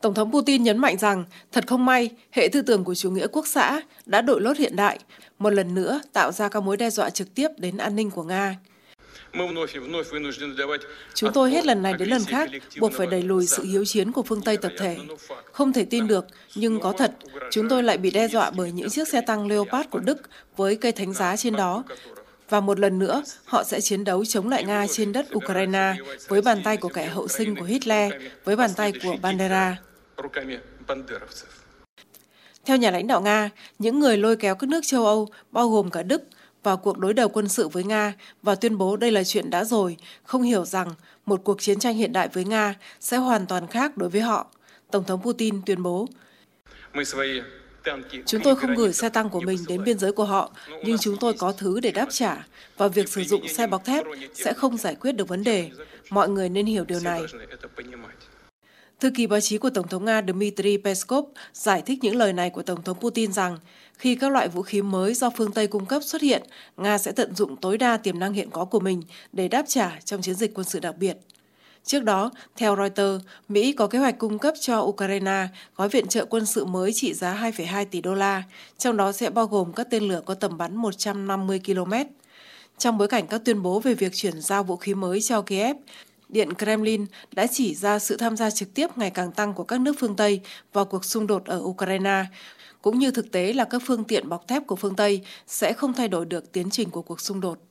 Tổng thống Putin nhấn mạnh rằng, thật không may, hệ tư tưởng của chủ nghĩa quốc xã đã đội lốt hiện đại, một lần nữa tạo ra các mối đe dọa trực tiếp đến an ninh của Nga. Chúng tôi hết lần này đến lần khác buộc phải đẩy lùi sự hiếu chiến của phương Tây tập thể. Không thể tin được, nhưng có thật, chúng tôi lại bị đe dọa bởi những chiếc xe tăng Leopard của Đức với cây thánh giá trên đó. Và một lần nữa, họ sẽ chiến đấu chống lại Nga trên đất Ukraine với bàn tay của kẻ hậu sinh của Hitler, với bàn tay của Bandera. Theo nhà lãnh đạo Nga, những người lôi kéo các nước châu Âu, bao gồm cả Đức, vào cuộc đối đầu quân sự với Nga và tuyên bố đây là chuyện đã rồi, không hiểu rằng một cuộc chiến tranh hiện đại với Nga sẽ hoàn toàn khác đối với họ. Tổng thống Putin tuyên bố. Chúng tôi không gửi xe tăng của mình đến biên giới của họ, nhưng chúng tôi có thứ để đáp trả, và việc sử dụng xe bọc thép sẽ không giải quyết được vấn đề. Mọi người nên hiểu điều này. Thư ký báo chí của Tổng thống Nga Dmitry Peskov giải thích những lời này của Tổng thống Putin rằng khi các loại vũ khí mới do phương Tây cung cấp xuất hiện, Nga sẽ tận dụng tối đa tiềm năng hiện có của mình để đáp trả trong chiến dịch quân sự đặc biệt. Trước đó, theo Reuters, Mỹ có kế hoạch cung cấp cho Ukraine gói viện trợ quân sự mới trị giá 2,2 tỷ đô la, trong đó sẽ bao gồm các tên lửa có tầm bắn 150 km. Trong bối cảnh các tuyên bố về việc chuyển giao vũ khí mới cho Kiev, Điện Kremlin đã chỉ ra sự tham gia trực tiếp ngày càng tăng của các nước phương Tây vào cuộc xung đột ở Ukraine, cũng như thực tế là các phương tiện bọc thép của phương Tây sẽ không thay đổi được tiến trình của cuộc xung đột.